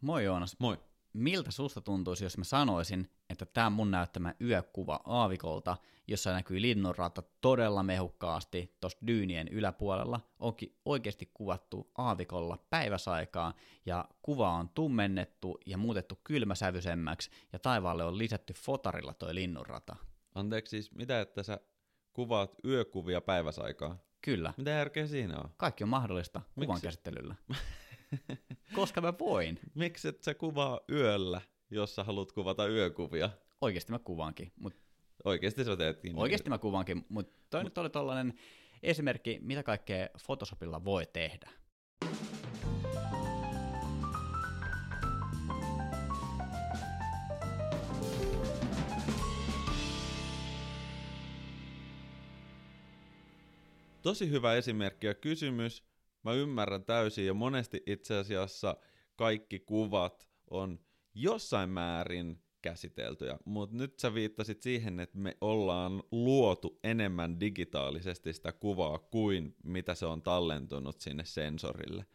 Moi Joonas. Moi. Miltä susta tuntuisi, jos mä sanoisin, että tämä mun näyttämä yökuva aavikolta, jossa näkyy linnunrata todella mehukkaasti tuossa dyynien yläpuolella, onkin oikeasti kuvattu aavikolla päiväsaikaa, ja kuva on tummennettu ja muutettu kylmäsävyisemmäksi, ja taivaalle on lisätty fotarilla toi linnunrata. Anteeksi siis, mitä että sä kuvaat yökuvia päiväsaikaa? Kyllä, Mitä järkeä siinä on? kaikki on mahdollista kuvan Miksi? käsittelyllä. Koska mä voin. Miksi et sä kuvaa yöllä, jos sä haluat kuvata yökuvia? Oikeasti mä kuvaankin, mutta Oikeasti sä teetkin. niin. Oikeasti mä kuvankin, mutta toi nyt oli tollainen esimerkki, mitä kaikkea Photoshopilla voi tehdä. Tosi hyvä esimerkki ja kysymys. Mä ymmärrän täysin ja monesti itse asiassa kaikki kuvat on jossain määrin käsiteltyjä, mutta nyt sä viittasit siihen, että me ollaan luotu enemmän digitaalisesti sitä kuvaa kuin mitä se on tallentunut sinne sensorille.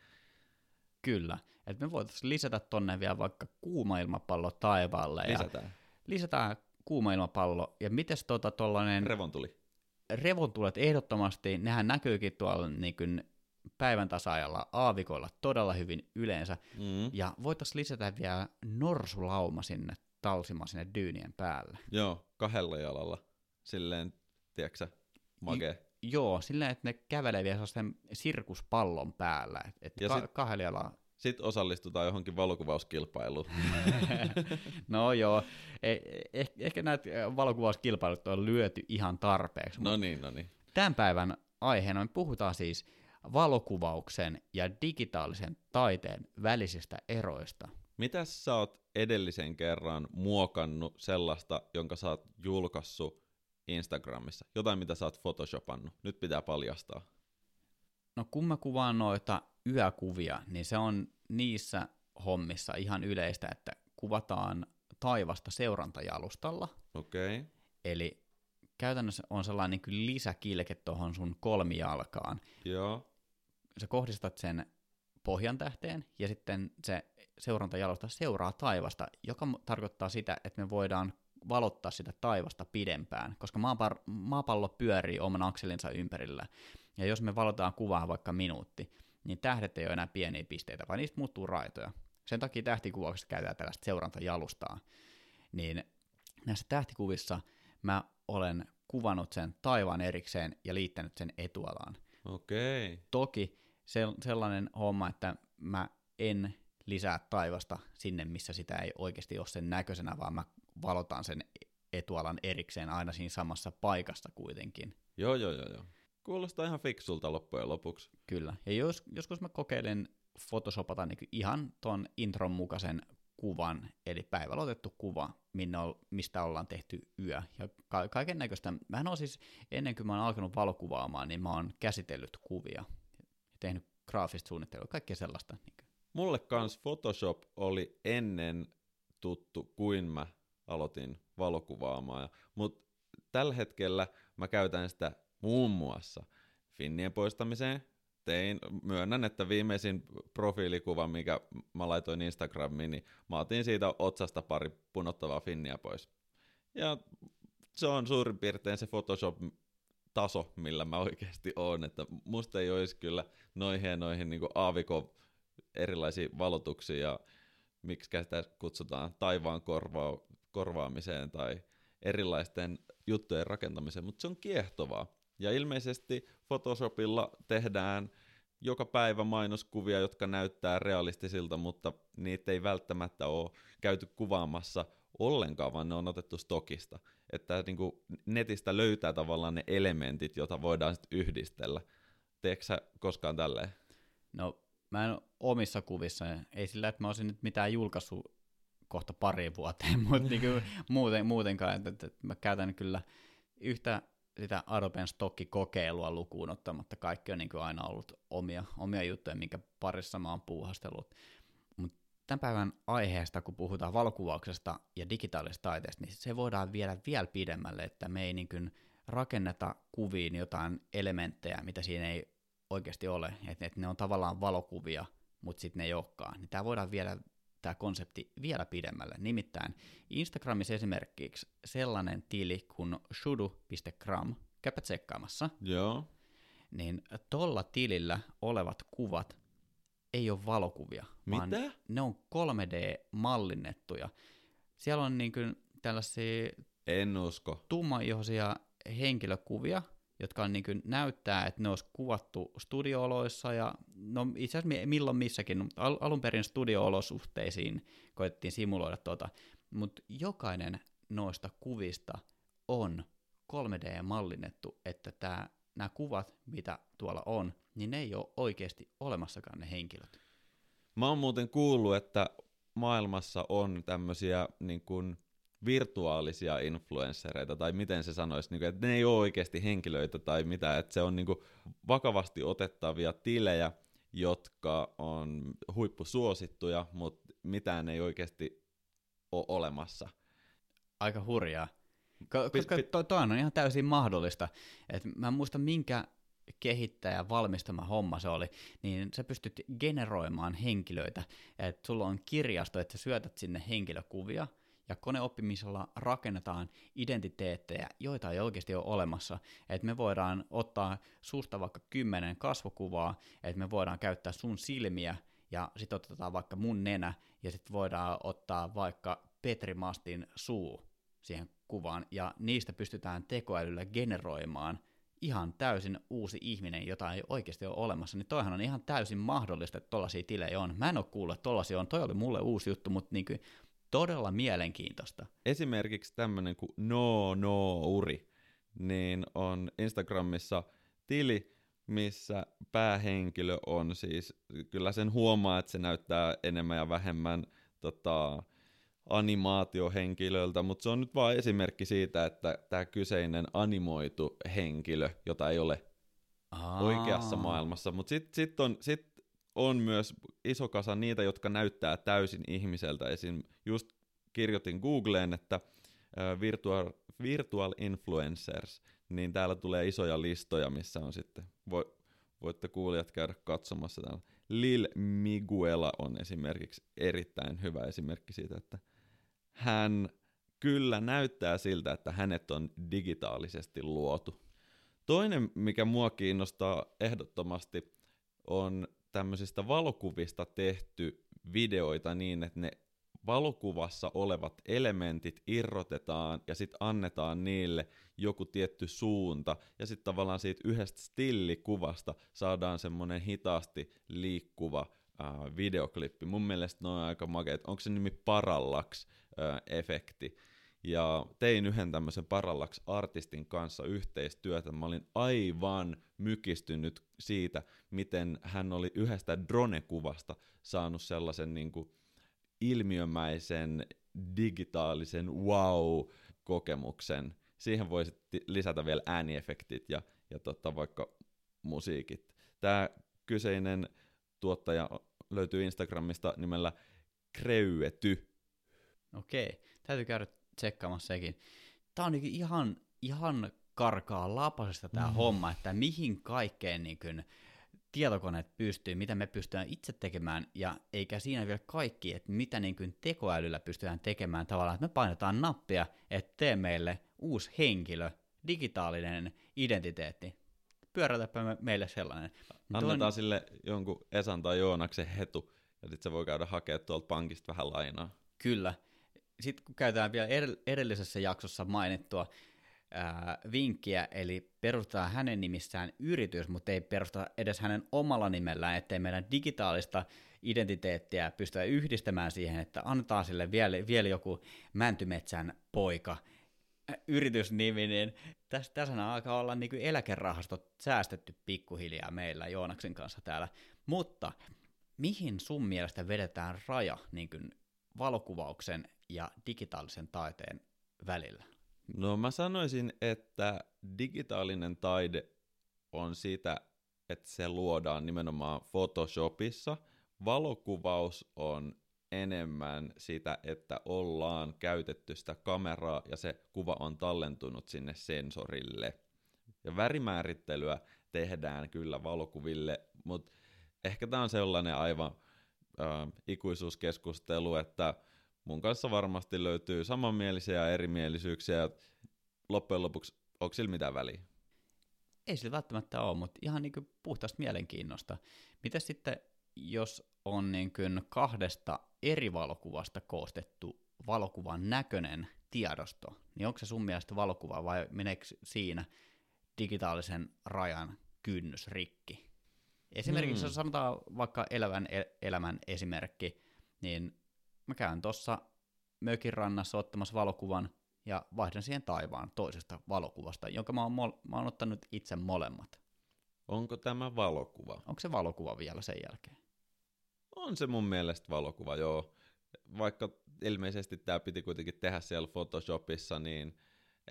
Kyllä, että me voitaisiin lisätä tonne vielä vaikka kuuma ilmapallo taivaalle. Ja Lisätään. lisätään kuuma ilmapallo. Ja mites tota tollanen Revontuli. revontulet ehdottomasti, nehän näkyykin tuolla niin kuin päivän tasaajalla aavikoilla todella hyvin yleensä. Mm. Ja voitaisiin lisätä vielä norsulauma sinne talsimaan sinne dyynien päälle. Joo, kahdella jalalla. Silleen, tiedätkö mage. Joo, silleen, että ne kävelee vielä sellaisen sirkuspallon päällä. Että et Ja ka- sit- kahdella jalalla Sitten osallistutaan johonkin valokuvauskilpailuun. No joo, eh, eh, ehkä näitä valokuvauskilpailut on lyöty ihan tarpeeksi. no niin, no niin. Tämän päivän aiheena me puhutaan siis valokuvauksen ja digitaalisen taiteen välisistä eroista. Mitäs sä oot edellisen kerran muokannut sellaista, jonka sä oot julkaissut Instagramissa? Jotain, mitä sä oot photoshopannut. Nyt pitää paljastaa. No kun mä kuvaan noita yökuvia, niin se on niissä hommissa ihan yleistä, että kuvataan taivasta seurantajalustalla. Okei. Okay. Eli käytännössä on sellainen niin kuin lisäkilke tuohon sun kolmijalkaan. Joo. Sä kohdistat sen pohjan tähteen ja sitten se seurantajalusta seuraa taivasta, joka tarkoittaa sitä, että me voidaan valottaa sitä taivasta pidempään, koska maapar- maapallo pyörii oman akselinsa ympärillä. Ja jos me valotaan kuvaa vaikka minuutti, niin tähdet ei ole enää pieniä pisteitä, vaan niistä muuttuu raitoja. Sen takia tähtikuvauksessa käytetään tällaista seurantajalustaa. Niin näissä tähtikuvissa mä olen kuvannut sen taivaan erikseen ja liittänyt sen etualaan. Okei. Okay. Toki sellainen homma, että mä en lisää taivasta sinne, missä sitä ei oikeasti ole sen näköisenä, vaan mä valotan sen etualan erikseen aina siinä samassa paikassa kuitenkin. Joo, joo, joo, joo. Kuulostaa ihan fiksulta loppujen lopuksi. Kyllä. Ja jos, joskus mä kokeilen photoshopata niin ihan ton intron mukaisen kuvan, eli päivällä otettu kuva, minne ol, mistä ollaan tehty yö. Ja ka- kaiken näköistä. Mähän on siis, ennen kuin mä oon alkanut valokuvaamaan, niin mä oon käsitellyt kuvia tehnyt graafista suunnittelua, kaikkea sellaista. Niin. Mulle kans Photoshop oli ennen tuttu kuin mä aloitin valokuvaamaan. Mutta tällä hetkellä mä käytän sitä muun muassa finnien poistamiseen. Tein, myönnän, että viimeisin profiilikuva, mikä mä laitoin Instagramiin, niin mä otin siitä otsasta pari punottavaa finniä pois. Ja se on suurin piirtein se Photoshop-taso, millä mä oikeasti oon, että musta ei olisi kyllä noihin ja noihin niin aavikon erilaisia valotuksia ja miksi sitä kutsutaan taivaan korvaa, korvaamiseen tai erilaisten juttujen rakentamiseen, mutta se on kiehtovaa. Ja ilmeisesti Photoshopilla tehdään joka päivä mainoskuvia, jotka näyttää realistisilta, mutta niitä ei välttämättä ole käyty kuvaamassa ollenkaan, vaan ne on otettu stokista. Että niin kuin netistä löytää tavallaan ne elementit, joita voidaan sitten yhdistellä. Teekö sä koskaan tälleen? No, mä en omissa kuvissa, ei sillä, että mä olisin nyt mitään julkaissut kohta pari vuoteen, mutta niin muuten, muutenkaan, että, että, mä käytän kyllä yhtä sitä Adoben stokkikokeilua lukuun ottamatta. Kaikki on niin kuin aina ollut omia, omia juttuja, minkä parissa mä oon puuhastellut. Tämän päivän aiheesta, kun puhutaan valokuvauksesta ja digitaalisesta taiteesta, niin se voidaan viedä vielä pidemmälle, että me ei niin kuin rakenneta kuviin jotain elementtejä, mitä siinä ei oikeasti ole, että et ne on tavallaan valokuvia, mutta sitten ne ei olekaan. Niin tämä voidaan viedä tämä konsepti vielä pidemmälle. Nimittäin Instagramissa esimerkiksi sellainen tili kuin shudu.gram, käypä tsekkaamassa, Joo. niin tuolla tilillä olevat kuvat ei ole valokuvia, vaan Mitä? ne on 3D-mallinnettuja. Siellä on niin kuin tällaisia En usko. tummaihoisia henkilökuvia, jotka on niin kuin näyttää, että ne olisi kuvattu studiooloissa ja no itse asiassa mi- milloin missäkin, Al- alun perin studio-olosuhteisiin koettiin simuloida tuota, mutta jokainen noista kuvista on 3D-mallinnettu, että nämä kuvat, mitä tuolla on, niin ne ei ole oikeasti olemassakaan ne henkilöt. Mä oon muuten kuullut, että maailmassa on tämmöisiä niin kuin virtuaalisia influenssereita, tai miten se sanoisi, niin kuin, että ne ei ole oikeasti henkilöitä tai mitä, että se on niin kuin vakavasti otettavia tilejä, jotka on huippusuosittuja, mutta mitään ei oikeasti ole olemassa. aika hurjaa. Koska toi, toi on ihan täysin mahdollista. Et mä en muista minkä kehittäjä valmistama homma se oli, niin sä pystyt generoimaan henkilöitä. Et sulla on kirjasto, että sä syötät sinne henkilökuvia, ja koneoppimisella rakennetaan identiteettejä, joita ei oikeasti ole olemassa. Et me voidaan ottaa susta vaikka kymmenen kasvokuvaa, että me voidaan käyttää sun silmiä, ja sitten otetaan vaikka mun nenä, ja sitten voidaan ottaa vaikka Petri Mastin suu siihen kuvaan, ja niistä pystytään tekoälyllä generoimaan ihan täysin uusi ihminen, jota ei oikeasti ole olemassa, niin toihan on ihan täysin mahdollista, että tollaisia tilejä on. Mä en ole kuullut, että tollaisia on. Toi oli mulle uusi juttu, mutta niin kuin todella mielenkiintoista. Esimerkiksi tämmöinen kuin No No Uri, niin on Instagramissa tili, missä päähenkilö on siis, kyllä sen huomaa, että se näyttää enemmän ja vähemmän tota, animaatiohenkilöltä, mutta se on nyt vain esimerkki siitä, että tämä kyseinen animoitu henkilö, jota ei ole Aa. oikeassa maailmassa, mutta sitten sit on, sit on myös iso kasa niitä, jotka näyttää täysin ihmiseltä. Esim. just kirjoitin Googleen, että virtual, virtual influencers, niin täällä tulee isoja listoja, missä on sitten, vo, voitte kuulijat käydä katsomassa täällä. Lil Miguela on esimerkiksi erittäin hyvä esimerkki siitä, että hän kyllä näyttää siltä, että hänet on digitaalisesti luotu. Toinen, mikä mua kiinnostaa ehdottomasti, on tämmöisistä valokuvista tehty videoita niin, että ne valokuvassa olevat elementit irrotetaan ja sitten annetaan niille joku tietty suunta ja sitten tavallaan siitä yhdestä stillikuvasta saadaan semmoinen hitaasti liikkuva äh, videoklippi. Mun mielestä ne on aika makeet. Onko se nimi Parallax-efekti? ja tein yhden tämmöisen Parallax-artistin kanssa yhteistyötä. Mä olin aivan mykistynyt siitä, miten hän oli yhdestä drone-kuvasta saanut sellaisen niin kuin ilmiömäisen digitaalisen wow-kokemuksen. Siihen voisi lisätä vielä ääniefektit ja, ja tota, vaikka musiikit. Tämä kyseinen tuottaja löytyy Instagramista nimellä Kreyety. Okei, täytyy käydä tsekkaamassa sekin. Tämä on niinku ihan, ihan karkaa lapasesta tämä mm. homma, että mihin kaikkeen niin kuin tietokoneet pystyy, mitä me pystytään itse tekemään, ja eikä siinä vielä kaikki, että mitä niin kuin tekoälyllä pystytään tekemään tavallaan, että me painetaan nappia, että tee meille uusi henkilö, digitaalinen identiteetti. Pyörätäpä me- meille sellainen. Annetaan Toinen- sille jonkun Esan tai Joonaksen hetu, ja sitten se voi käydä hakemaan tuolta pankista vähän lainaa. Kyllä. Sitten kun käytetään vielä ed- edellisessä jaksossa mainittua ää, vinkkiä, eli perustetaan hänen nimissään yritys, mutta ei perusta edes hänen omalla nimellään, ettei meidän digitaalista identiteettiä pystytä yhdistämään siihen, että annetaan sille vielä, vielä joku Mäntymetsän poika yritysnimi, niin tässä, tässä alkaa olla niin eläkerahastot säästetty pikkuhiljaa meillä Joonaksen kanssa täällä. Mutta mihin sun mielestä vedetään raja niin kuin valokuvauksen ja digitaalisen taiteen välillä? No mä sanoisin, että digitaalinen taide on sitä, että se luodaan nimenomaan Photoshopissa. Valokuvaus on enemmän sitä, että ollaan käytetty sitä kameraa ja se kuva on tallentunut sinne sensorille. Ja värimäärittelyä tehdään kyllä valokuville, mutta ehkä tämä on sellainen aivan äh, ikuisuuskeskustelu, että mun kanssa varmasti löytyy samanmielisiä ja erimielisyyksiä, ja loppujen lopuksi onko sillä mitään väliä? Ei sillä välttämättä ole, mutta ihan niin kuin puhtaasta mielenkiinnosta. Miten sitten, jos on niin kuin kahdesta eri valokuvasta koostettu valokuvan näköinen tiedosto, niin onko se sun mielestä valokuva vai meneekö siinä digitaalisen rajan kynnys rikki? Esimerkiksi mm. jos sanotaan vaikka elävän e-, elämän esimerkki, niin mä käyn tuossa mökin rannassa ottamassa valokuvan ja vaihdan siihen taivaan toisesta valokuvasta, jonka mä oon, mol- mä oon ottanut itse molemmat. Onko tämä valokuva? Onko se valokuva vielä sen jälkeen? On se mun mielestä valokuva, joo. Vaikka ilmeisesti tämä piti kuitenkin tehdä siellä Photoshopissa, niin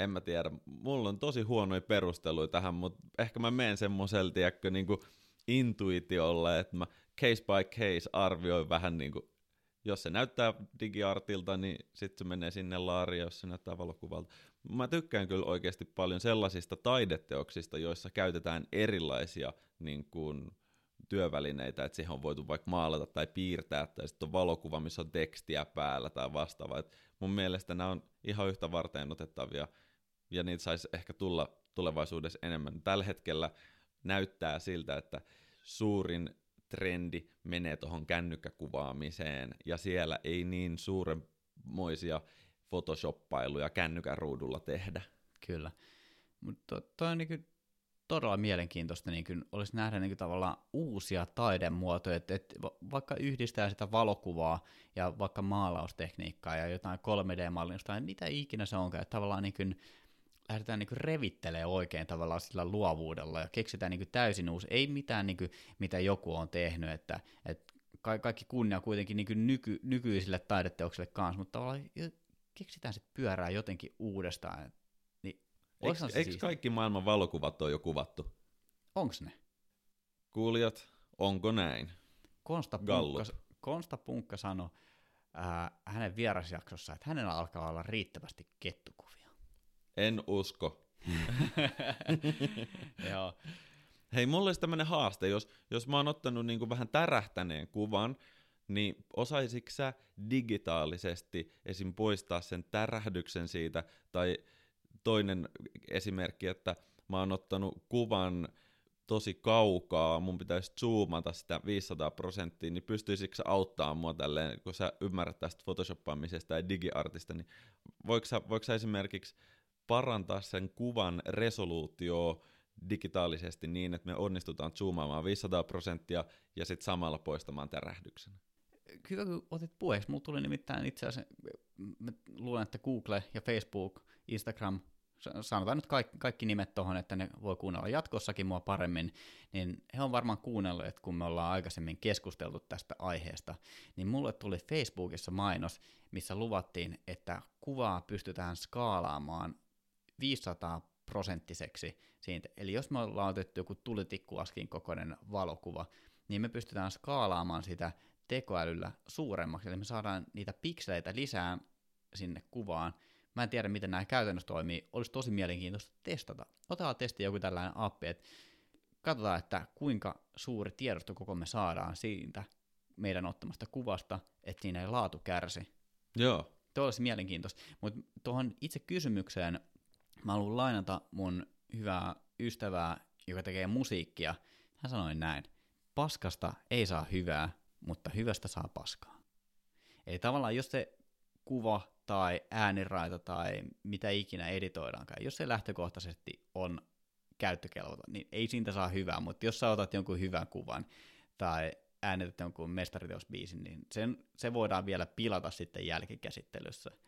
en mä tiedä. Mulla on tosi huonoja perusteluja tähän, mutta ehkä mä menen semmoisella, tiedätkö, niin kuin intuitiolla, että mä case by case arvioin vähän niin kuin, jos se näyttää digiartilta, niin sitten se menee sinne laariin, jos se näyttää valokuvalta. Mä tykkään kyllä oikeasti paljon sellaisista taideteoksista, joissa käytetään erilaisia niin kuin, työvälineitä, että siihen on voitu vaikka maalata tai piirtää, tai sitten on valokuva, missä on tekstiä päällä tai vastaavaa. Et mun mielestä nämä on ihan yhtä varten otettavia, ja niitä saisi ehkä tulla tulevaisuudessa enemmän. Tällä hetkellä näyttää siltä, että suurin trendi menee tuohon kännykkäkuvaamiseen, ja siellä ei niin suurenmoisia photoshoppailuja kännykän ruudulla tehdä. Kyllä. Mutta toi on niin todella mielenkiintoista niin kuin olisi nähdä niin kuin tavallaan uusia taidemuotoja, että, että vaikka yhdistää sitä valokuvaa ja vaikka maalaustekniikkaa ja jotain 3D-mallinnusta tai mitä ikinä se onkaan, että tavallaan niin kuin lähdetään niin revittelee oikein tavallaan sillä luovuudella ja keksitään niin täysin uusi, ei mitään niin kuin, mitä joku on tehnyt, että, että kaikki kunnia kuitenkin niin nyky, nykyisille taideteoksille kanssa, mutta tavallaan keksitään sitten pyörää jotenkin uudestaan. Niin, eikö, eikö kaikki maailman valokuvat ole jo kuvattu? Onko ne? Kuulijat, onko näin? Konsta Punkka, Konsta Punkka sanoi ää, hänen vierasjaksossa, että hänellä alkaa olla riittävästi kettukuvia. En usko. Joo. Hei, mulla olisi tämmöinen haaste, jos, jos mä oon ottanut niin vähän tärähtäneen kuvan, niin osaisitko sä digitaalisesti esim. poistaa sen tärähdyksen siitä, tai toinen esimerkki, että mä oon ottanut kuvan tosi kaukaa, mun pitäisi zoomata sitä 500 prosenttia, niin pystyisikö sä auttaa mua tälleen, kun sä ymmärrät tästä photoshoppaamisesta ja digiartista, niin voiko sä, voiko sä esimerkiksi parantaa sen kuvan resoluutio digitaalisesti niin, että me onnistutaan zoomaamaan 500 prosenttia ja sitten samalla poistamaan tärähdyksen. Hyvä, kun otit puheeksi. Mulla tuli nimittäin itse asiassa, mä luulen, että Google ja Facebook, Instagram, sanotaan nyt kaikki, kaikki nimet tuohon, että ne voi kuunnella jatkossakin mua paremmin, niin he on varmaan kuunnellut, että kun me ollaan aikaisemmin keskusteltu tästä aiheesta, niin mulle tuli Facebookissa mainos, missä luvattiin, että kuvaa pystytään skaalaamaan 500 prosenttiseksi siitä. Eli jos me ollaan otettu joku tulitikkuaskin kokoinen valokuva, niin me pystytään skaalaamaan sitä tekoälyllä suuremmaksi, eli me saadaan niitä pikseleitä lisää sinne kuvaan. Mä en tiedä, miten nämä käytännössä toimii. Olisi tosi mielenkiintoista testata. Otetaan testi joku tällainen appi, että katsotaan, että kuinka suuri tiedostokoko me saadaan siitä meidän ottamasta kuvasta, että siinä ei laatu kärsi. Joo. Tuo olisi mielenkiintoista. Mutta tuohon itse kysymykseen mä haluan lainata mun hyvää ystävää, joka tekee musiikkia. Hän sanoi näin, paskasta ei saa hyvää, mutta hyvästä saa paskaa. Eli tavallaan jos se kuva tai ääniraita tai mitä ikinä editoidaankaan, jos se lähtökohtaisesti on käyttökelvoton, niin ei siitä saa hyvää, mutta jos sä otat jonkun hyvän kuvan tai äänetät jonkun mestariteosbiisin, niin sen, se voidaan vielä pilata sitten jälkikäsittelyssä –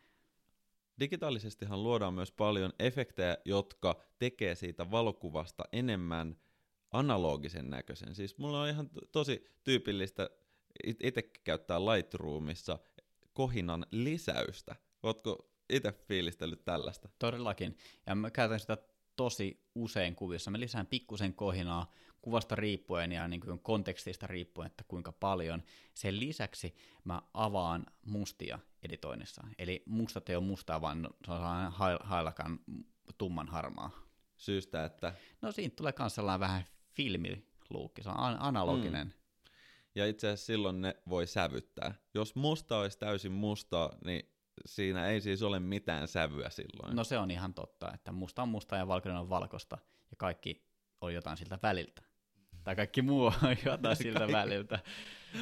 Digitaalisestihan luodaan myös paljon efektejä, jotka tekee siitä valokuvasta enemmän analogisen näköisen. Siis mulla on ihan tosi tyypillistä itse käyttää Lightroomissa kohinan lisäystä. Ootko itse fiilistellyt tällaista? Todellakin. Ja mä käytän sitä tosi usein kuvissa. Mä lisään pikkusen kohinaa kuvasta riippuen ja niin kuin kontekstista riippuen, että kuinka paljon. Sen lisäksi mä avaan mustia editoinnissa. Eli mustat ei ole mustaa, vaan se on hailakan tumman harmaa. Syystä, että? No siinä tulee myös sellainen vähän filmiluukki, se on analoginen. Mm. ja itse asiassa silloin ne voi sävyttää. Jos musta olisi täysin musta, niin siinä ei siis ole mitään sävyä silloin. No se on ihan totta, että musta on musta ja valkoinen on valkoista, ja kaikki on jotain siltä väliltä. Tai kaikki muu on jotain siltä väliltä.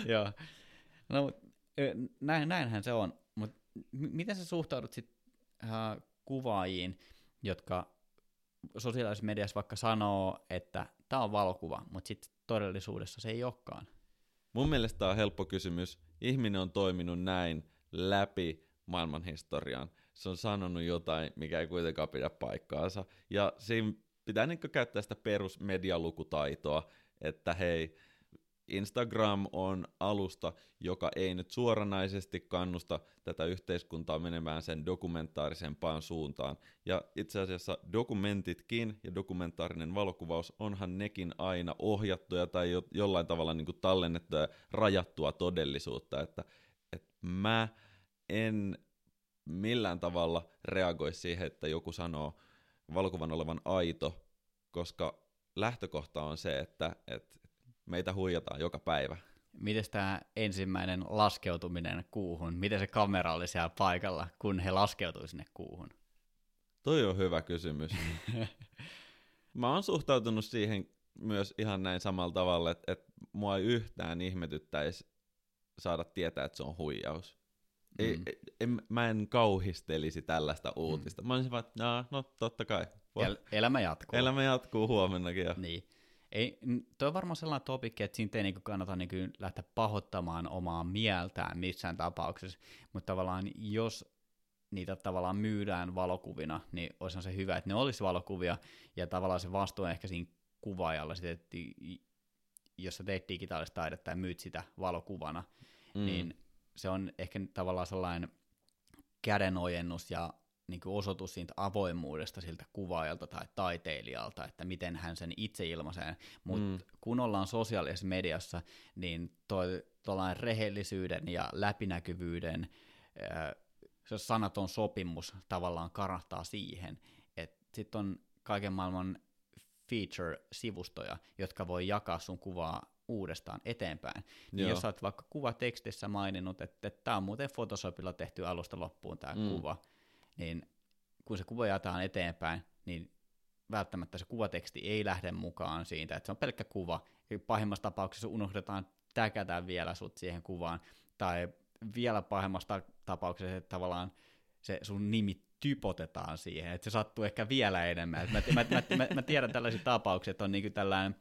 Joo. No, näin, näinhän se on. Miten sä suhtaudut sitten äh, kuvaajiin, jotka sosiaalisessa mediassa vaikka sanoo, että tämä on valokuva, mutta sitten todellisuudessa se ei olekaan? Mun mielestä tämä on helppo kysymys. Ihminen on toiminut näin läpi maailmanhistorian. Se on sanonut jotain, mikä ei kuitenkaan pidä paikkaansa. Ja siinä pitää niin käyttää sitä perusmedialukutaitoa, että hei, Instagram on alusta, joka ei nyt suoranaisesti kannusta tätä yhteiskuntaa menemään sen dokumentaarisempaan suuntaan. Ja itse asiassa dokumentitkin ja dokumentaarinen valokuvaus onhan nekin aina ohjattuja tai jo, jollain tavalla niin kuin ja rajattua todellisuutta. Että, että mä en millään tavalla reagoi siihen, että joku sanoo valokuvan olevan aito, koska lähtökohta on se, että, että meitä huijataan joka päivä. Miten tämä ensimmäinen laskeutuminen kuuhun, miten se kamera oli siellä paikalla, kun he laskeutuivat sinne kuuhun? Toi on hyvä kysymys. Mä oon suhtautunut siihen myös ihan näin samalla tavalla, että, että mua ei yhtään ihmetyttäisi saada tietää, että se on huijaus. Mm. Ei, en, mä en kauhistelisi tällaista uutista. Mm. Mä olisin vaan, että no totta kai. El- elämä jatkuu. Elämä jatkuu huomennakin. Ja... Niin. Ei, toi on varmaan sellainen topikki, että siitä ei niin kannata niin lähteä pahoittamaan omaa mieltään missään tapauksessa, mutta tavallaan jos niitä tavallaan myydään valokuvina, niin olisi se hyvä, että ne olisi valokuvia, ja tavallaan se vastuu on ehkä siinä kuvaajalla, sit, että jos sä teet digitaalista taidetta ja myyt sitä valokuvana, mm. niin se on ehkä tavallaan sellainen kädenojennus ja niin kuin osoitus siitä avoimuudesta siltä kuvaajalta tai taiteilijalta, että miten hän sen itse ilmaisee. Mutta mm. kun ollaan sosiaalisessa mediassa, niin toi rehellisyyden ja läpinäkyvyyden se sanaton sopimus tavallaan karahtaa siihen, että sitten on kaiken maailman feature-sivustoja, jotka voi jakaa sun kuvaa uudestaan eteenpäin. Niin jos olet vaikka kuvatekstissä maininnut, että, että tämä on muuten Photoshopilla tehty alusta loppuun tämä mm. kuva, niin kun se kuva jaetaan eteenpäin, niin välttämättä se kuvateksti ei lähde mukaan siitä, että se on pelkkä kuva. Pahimmassa tapauksessa unohdetaan täkätä vielä sut siihen kuvaan, tai vielä pahimmassa tapauksessa, että tavallaan se sun nimi typotetaan siihen, että se sattuu ehkä vielä enemmän. Mä, mä, mä, mä, mä tiedän tällaisia tapauksia, että on niin tällainen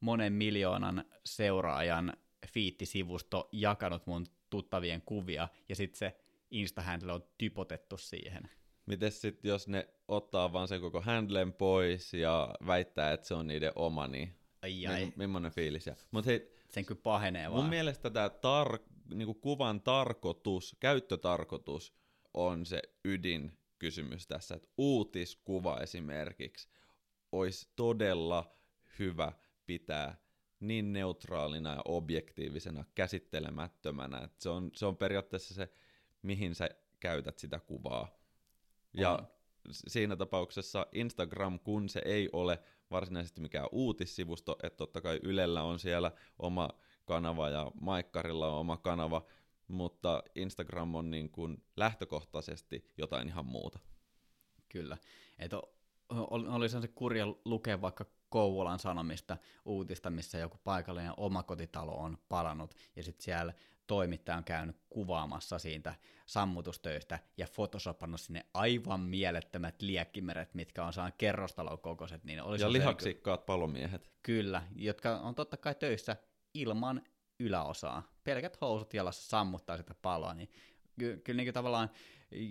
monen miljoonan seuraajan fiittisivusto jakanut mun tuttavien kuvia, ja sitten se Insta-handle on typotettu siihen. Mites sitten, jos ne ottaa vaan sen koko handlen pois ja väittää, että se on niiden oma, niin ai, ai. millainen fiilis? Mut hei, sen kyllä pahenee mun vaan. mielestä tämä tar- niinku kuvan tarkoitus, käyttötarkoitus on se ydin kysymys tässä, että uutiskuva esimerkiksi olisi todella hyvä pitää niin neutraalina ja objektiivisena, käsittelemättömänä, että se on, se on periaatteessa se, mihin sä käytät sitä kuvaa. Ja on. siinä tapauksessa Instagram, kun se ei ole varsinaisesti mikään uutissivusto, että totta kai Ylellä on siellä oma kanava ja Maikkarilla on oma kanava, mutta Instagram on niin kuin lähtökohtaisesti jotain ihan muuta. Kyllä. Että oli se kurja lukea vaikka Kouvolan Sanomista uutista, missä joku paikallinen omakotitalo on palannut, ja sitten siellä toimittaja on käynyt kuvaamassa siitä sammutustöistä ja photoshopannut sinne aivan mielettömät liekkimeret, mitkä on saanut kerrostalon kokoiset. Niin olisi ja lihaksikkaat se, palomiehet. Kyllä, jotka on totta kai töissä ilman yläosaa. Pelkät housut jalassa sammuttaa sitä paloa, niin ky- kyllä niin tavallaan,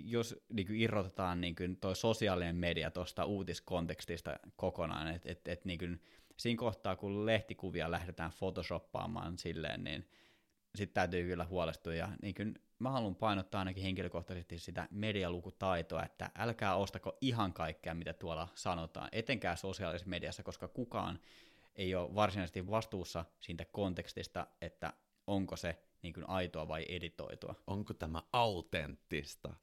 jos niin kuin irrotetaan niin kuin toi sosiaalinen media tuosta uutiskontekstista kokonaan, että et, et, niin siinä kohtaa, kun lehtikuvia lähdetään photoshoppaamaan silleen, niin sitten täytyy kyllä huolestua. Ja niin kuin mä haluan painottaa ainakin henkilökohtaisesti sitä medialukutaitoa, että älkää ostako ihan kaikkea, mitä tuolla sanotaan, etenkään sosiaalisessa mediassa, koska kukaan ei ole varsinaisesti vastuussa siitä kontekstista, että onko se niin kuin aitoa vai editoitua. Onko tämä autenttista?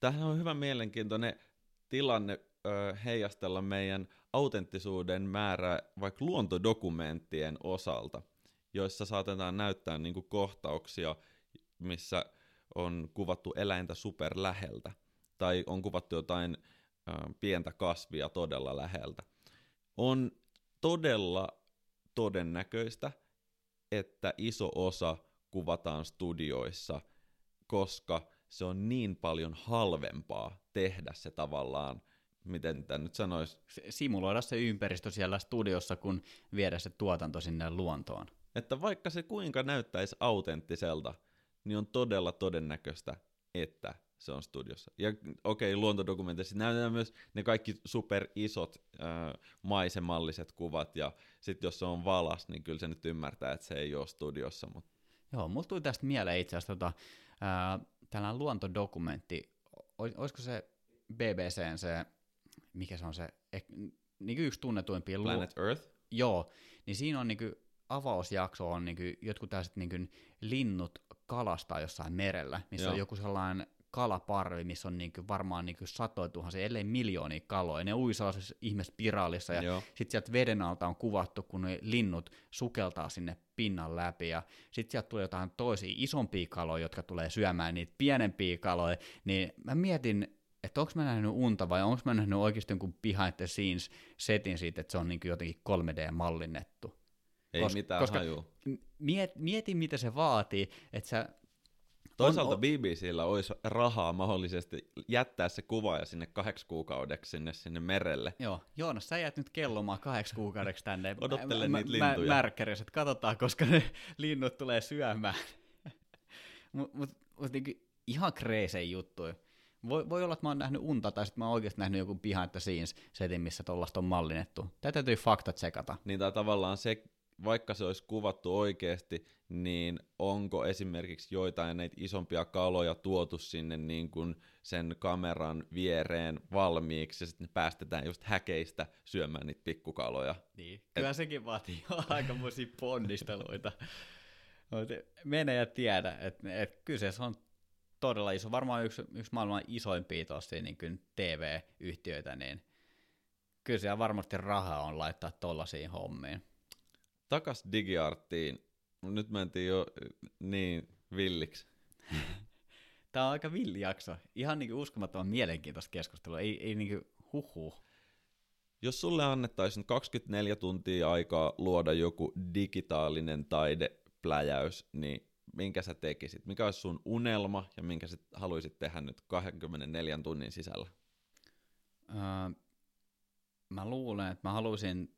Tähän on hyvä mielenkiintoinen tilanne ö, heijastella meidän autenttisuuden määrää vaikka luontodokumenttien osalta. Joissa saatetaan näyttää niin kuin kohtauksia, missä on kuvattu eläintä super läheltä, tai on kuvattu jotain ö, pientä kasvia todella läheltä. On todella todennäköistä, että iso osa kuvataan studioissa, koska se on niin paljon halvempaa tehdä se tavallaan, miten tämä nyt sanoisi, Simuloida se ympäristö siellä studiossa, kun viedä se tuotanto sinne luontoon. Että vaikka se kuinka näyttäisi autenttiselta, niin on todella todennäköistä, että se on studiossa. Ja okei, okay, luontodokumenteissa näytetään myös ne kaikki super isot äh, maisemalliset kuvat, ja sitten jos se on valas, niin kyllä se nyt ymmärtää, että se ei ole studiossa, mutta Joo, mulla tuli tästä mieleen itse asiassa tota, ää, tällainen luontodokumentti, olisiko se BBCn se, mikä se on se, niin yksi tunnetuimpia Planet Earth, Joo, niin siinä on niinku avausjakso on niinku jotkut tällaiset niinku linnut kalastaa jossain merellä, missä Joo. on joku sellainen kalaparvi, missä on niinku varmaan niinku satoja tuhansia, ellei miljoonia kaloja. Ne ui sellaisessa ihmespiraalissa ja Joo. sitten sieltä veden alta on kuvattu, kun ne linnut sukeltaa sinne pinnan läpi ja sitten sieltä tulee jotain toisia isompia kaloja, jotka tulee syömään niitä pienempiä kaloja, niin mä mietin, että onko mä nähnyt unta vai onko mä nähnyt oikeasti jonkun behind the scenes setin siitä, että se on niin jotenkin 3D-mallinnettu. Ei Kos- mitään koska- hajua. Miet, mieti, mitä se vaatii, että sä... Toisaalta on- BBCllä olisi rahaa mahdollisesti jättää se kuvaaja sinne kahdeksi kuukaudeksi sinne, sinne merelle. Joo, Joonas, sä jäät nyt kellomaan kahdeksi kuukaudeksi tänne. Odottele mä, niitä mä, lintuja. Mä, että katsotaan, koska ne linnut tulee syömään. Mutta mut, mut niinku ihan kreisei juttuja. Voi, voi olla, että mä oon nähnyt unta, tai sitten mä oon oikeasti nähnyt joku behind the scenes setin, missä tollasta on mallinnettu. Tätä täytyy fakta tsekata. Niin tai tavallaan se, vaikka se olisi kuvattu oikeasti, niin onko esimerkiksi joitain näitä isompia kaloja tuotu sinne niin kuin sen kameran viereen valmiiksi, ja sitten ne päästetään just häkeistä syömään niitä pikkukaloja. Niin. Kyllä sekin vaatii aikamoisia ponnisteluita. Mene ja tiedä, että et kyseessä on todella iso, varmaan yksi, yksi maailman isoimpia tosia niin kuin TV-yhtiöitä, niin kyllä siellä varmasti rahaa on laittaa tollaisiin hommiin. Takas digiarttiin. Nyt mentiin jo niin villiksi. Tämä on aika villi jakso. Ihan niin uskomattoman mielenkiintoista keskustelua. Ei, ei niin huhhuh. Jos sulle annettaisiin 24 tuntia aikaa luoda joku digitaalinen taidepläjäys, niin minkä sä tekisit? Mikä olisi sun unelma ja minkä sä haluaisit tehdä nyt 24 tunnin sisällä? Öö, mä luulen, että mä haluaisin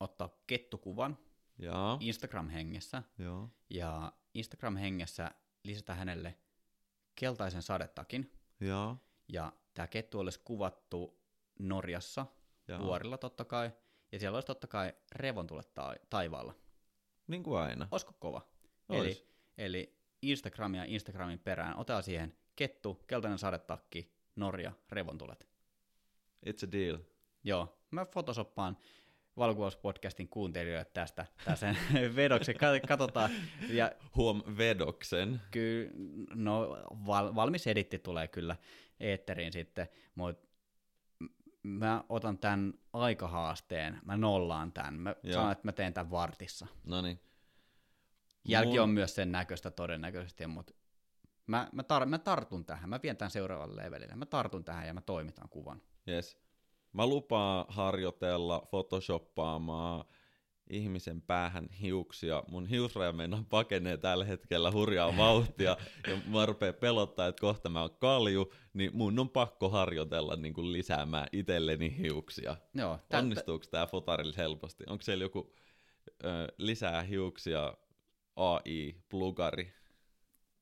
ottaa kettukuvan Jaa, Instagram-hengessä joo, ja Instagram-hengessä lisätä hänelle keltaisen sadetakin. jaa, Ja tämä kettu olisi kuvattu Norjassa, jaa. vuorilla totta kai, ja siellä olisi totta kai revontulet ta- taivaalla. Niin kuin aina. Olisiko kova? Ois. Eli, eli Instagramia Instagramin perään, otetaan siihen kettu, keltainen sadetakki, Norja, revontulet. It's a deal. Joo, mä fotosoppaan valokuvauspodcastin kuuntelijoille tästä, tästä vedoksi, Kat- katsotaan, ja Huom vedoksen. kyllä, no val, valmis editti tulee kyllä eetteriin sitten, mutta mä otan tämän aikahaasteen, mä nollaan tämän, mä Joo. sanon, että mä teen tämän vartissa. No niin. Jälki Mun- on myös sen näköistä todennäköisesti, mutta mä, mä, tar- mä tartun tähän, mä vien tämän seuraavalle levelille, mä tartun tähän ja mä toimitan kuvan. Yes. Mä lupaan harjoitella photoshoppaamaan ihmisen päähän hiuksia. Mun hiusraja meinaa pakenee tällä hetkellä hurjaa vauhtia ja mä rupee pelottaa, että kohta mä oon kalju, niin mun on pakko harjoitella niin kuin lisäämään itselleni hiuksia. Joo, tä- Onnistuuko tää fotarilla helposti? Onko siellä joku ö, lisää hiuksia AI-plugari?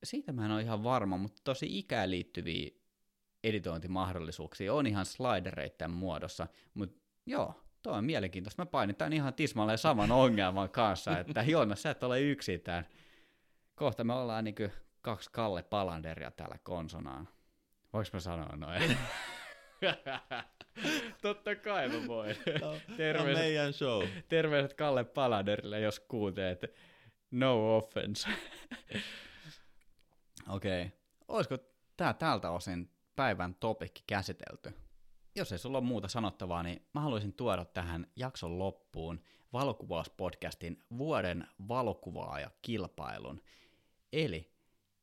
siitä mä en ole ihan varma, mutta tosi ikään liittyviä editointimahdollisuuksia on ihan slidereiden muodossa, mutta joo, toi on mielenkiintoista. Mä painin tämän ihan tismalleen saman ongelman kanssa, että Joona, sä et ole yksin tämän. Kohta me ollaan niinku kaksi Kalle Palanderia täällä konsonaan. Voinko mä sanoa noin? Totta kai mä voin. On Terveiset, meidän show. terveiset Kalle Palanderille, jos kuuntelet. No offense. Okei. Okay. Olisiko tää tältä osin päivän topikki käsitelty? jos ei sulla ole muuta sanottavaa, niin mä haluaisin tuoda tähän jakson loppuun valokuvauspodcastin vuoden valokuvaaja kilpailun. Eli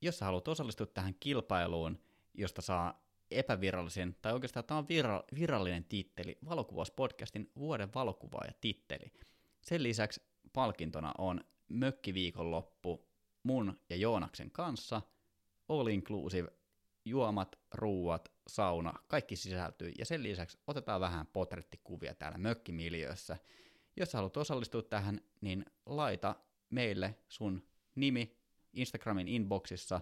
jos sä haluat osallistua tähän kilpailuun, josta saa epävirallisen, tai oikeastaan tämä on vira- virallinen titteli, valokuvauspodcastin vuoden valokuvaaja titteli. Sen lisäksi palkintona on mökkiviikonloppu mun ja Joonaksen kanssa, all inclusive, juomat, ruuat, sauna, kaikki sisältyy, ja sen lisäksi otetaan vähän potrettikuvia täällä mökkimiljöössä. Jos haluat osallistua tähän, niin laita meille sun nimi Instagramin inboxissa,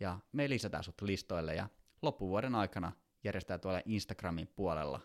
ja me lisätään sut listoille, ja loppuvuoden aikana järjestää tuolla Instagramin puolella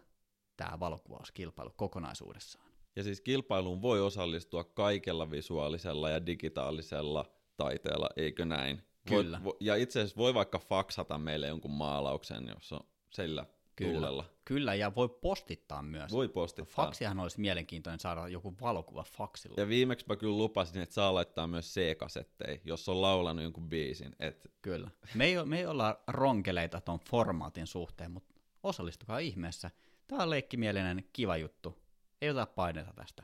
tämä valokuvauskilpailu kokonaisuudessaan. Ja siis kilpailuun voi osallistua kaikella visuaalisella ja digitaalisella taiteella, eikö näin? Kyllä. Voi, ja itse asiassa voi vaikka faksata meille jonkun maalauksen, jos on sillä Kyllä. tuulella. Kyllä, ja voi postittaa myös. Voi postittaa. Faksihan olisi mielenkiintoinen saada joku valokuva faksilla. Ja viimeksi mä kyllä lupasin, että saa laittaa myös C-kasetteja, jos on laulanut jonkun biisin. Et Kyllä. Me ei, me ei olla ronkeleita tuon formaatin suhteen, mutta osallistukaa ihmeessä. Tämä on leikkimielinen, kiva juttu. Ei ota paineita tästä.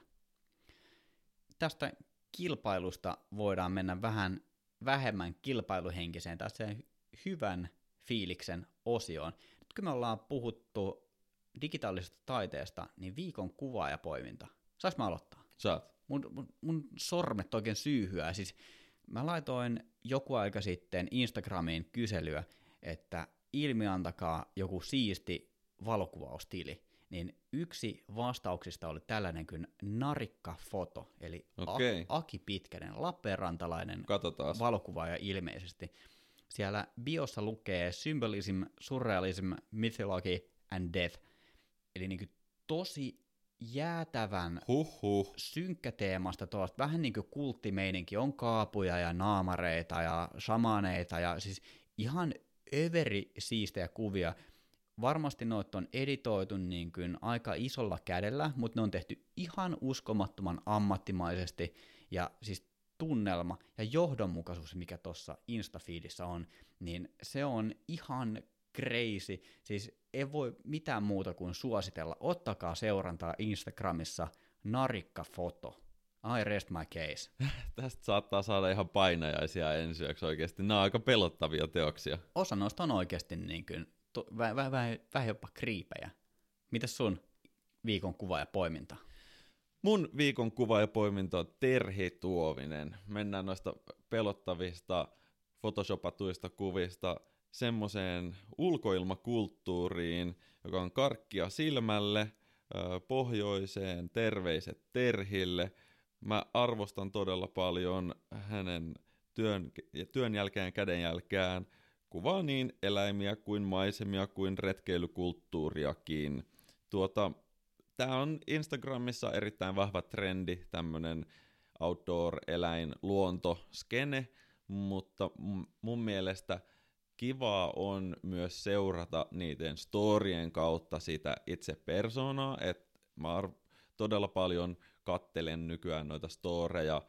Tästä kilpailusta voidaan mennä vähän vähemmän kilpailuhenkiseen tai sen hyvän fiiliksen osioon. Nyt kun me ollaan puhuttu digitaalisesta taiteesta, niin viikon kuvaajapoiminta. Saanko mä aloittaa? saat. mun, mun, mun sormet oikein syyhyää. Siis mä laitoin joku aika sitten Instagramiin kyselyä, että ilmiantakaa joku siisti valokuvaustili. Niin yksi vastauksista oli tällainen kuin narikkafoto, eli Okei. A- Aki Pitkänen, Lappeenrantalainen Katsotaan. valokuvaaja ilmeisesti. Siellä biossa lukee symbolism, surrealism, mythology and death. Eli niin kuin tosi jäätävän Huhhuh. synkkäteemasta tuosta, vähän niin kuin kulttimeininki, on kaapuja ja naamareita ja shamaneita ja siis ihan överi siistejä kuvia. Varmasti noit on editoitu niin kuin aika isolla kädellä, mutta ne on tehty ihan uskomattoman ammattimaisesti ja siis tunnelma ja johdonmukaisuus, mikä tuossa Instafeedissä on, niin se on ihan crazy. Siis ei voi mitään muuta kuin suositella. Ottakaa seurantaa Instagramissa narikkafoto. I rest my case. Tästä saattaa saada ihan painajaisia ensi oikeasti. Nämä on aika pelottavia teoksia. Osa noista on oikeasti niin kuin, to, vähän, vähän, vähän, vähän jopa kriipejä. Mitäs sun viikon kuva ja poiminta? Mun viikon kuva ja poiminta on Terhi Tuovinen. Mennään noista pelottavista photoshopatuista kuvista semmoiseen ulkoilmakulttuuriin, joka on karkkia silmälle, pohjoiseen, terveiset Terhille. Mä arvostan todella paljon hänen työn, työn jälkeen ja kädenjälkeen kuvaa niin eläimiä kuin maisemia kuin retkeilykulttuuriakin. Tuota, Tämä on Instagramissa erittäin vahva trendi, tämmöinen outdoor-eläin luontoskene, mutta m- mun mielestä kivaa on myös seurata niiden storien kautta sitä itse persoonaa, että mä todella paljon kattelen nykyään noita storeja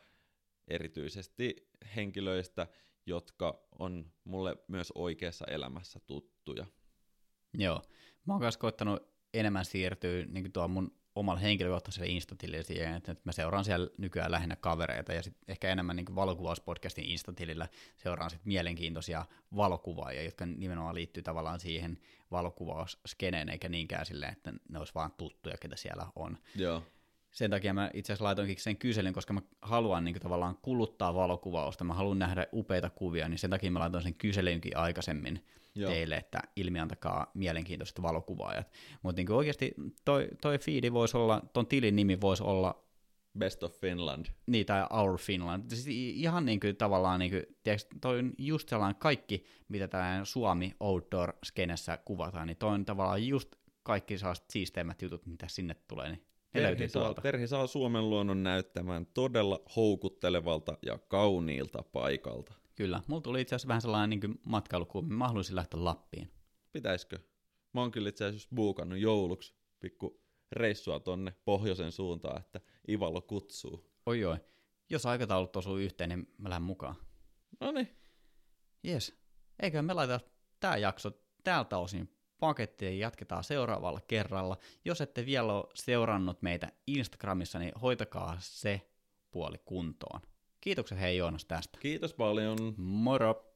erityisesti henkilöistä, jotka on mulle myös oikeassa elämässä tuttuja. Joo. Mä oon myös koittanut enemmän siirtyä niin tuolla mun omalla henkilökohtaiselle instatilille siihen, että mä seuraan siellä nykyään lähinnä kavereita ja sit ehkä enemmän niin valokuvauspodcastin instatilillä seuraan sit mielenkiintoisia valokuvaajia, jotka nimenomaan liittyy tavallaan siihen valokuvausskeneen, eikä niinkään silleen, että ne olisi vaan tuttuja, ketä siellä on. Joo. Sen takia mä itse asiassa laitoinkin sen kyselyn, koska mä haluan niin kuin, tavallaan kuluttaa valokuvausta, mä haluan nähdä upeita kuvia, niin sen takia mä laitoin sen kyselynkin aikaisemmin Joo. teille, että ilmiantakaa mielenkiintoiset valokuvaajat. Mutta niin oikeasti toi, toi feedi voisi olla, ton tilin nimi voisi olla Best of Finland. niin, tai Our Finland. Siis ihan niin kuin tavallaan, niin kuin, tiedätkö, toi on just sellainen kaikki, mitä tämä Suomi outdoor-skenessä kuvataan, niin toi on tavallaan just kaikki sellaiset siisteimmät jutut, mitä sinne tulee, niin ne Terhi saa. Terhi saa Suomen luonnon näyttämään todella houkuttelevalta ja kauniilta paikalta. Kyllä, mulla tuli itse asiassa vähän sellainen niin matkailukuumi, mä haluaisin lähteä Lappiin. Pitäisikö? Mä oon kyllä itse asiassa buukannut jouluksi pikku reissua tonne pohjoisen suuntaan, että Ivalo kutsuu. Oi oi, jos aikataulut osuu yhteen, niin mä lähden mukaan. No niin, Jes, eikö me laita tämä jakso tältä osin paketti ja jatketaan seuraavalla kerralla. Jos ette vielä ole seurannut meitä Instagramissa, niin hoitakaa se puoli kuntoon. Kiitokset hei Joonas tästä. Kiitos paljon. Moro!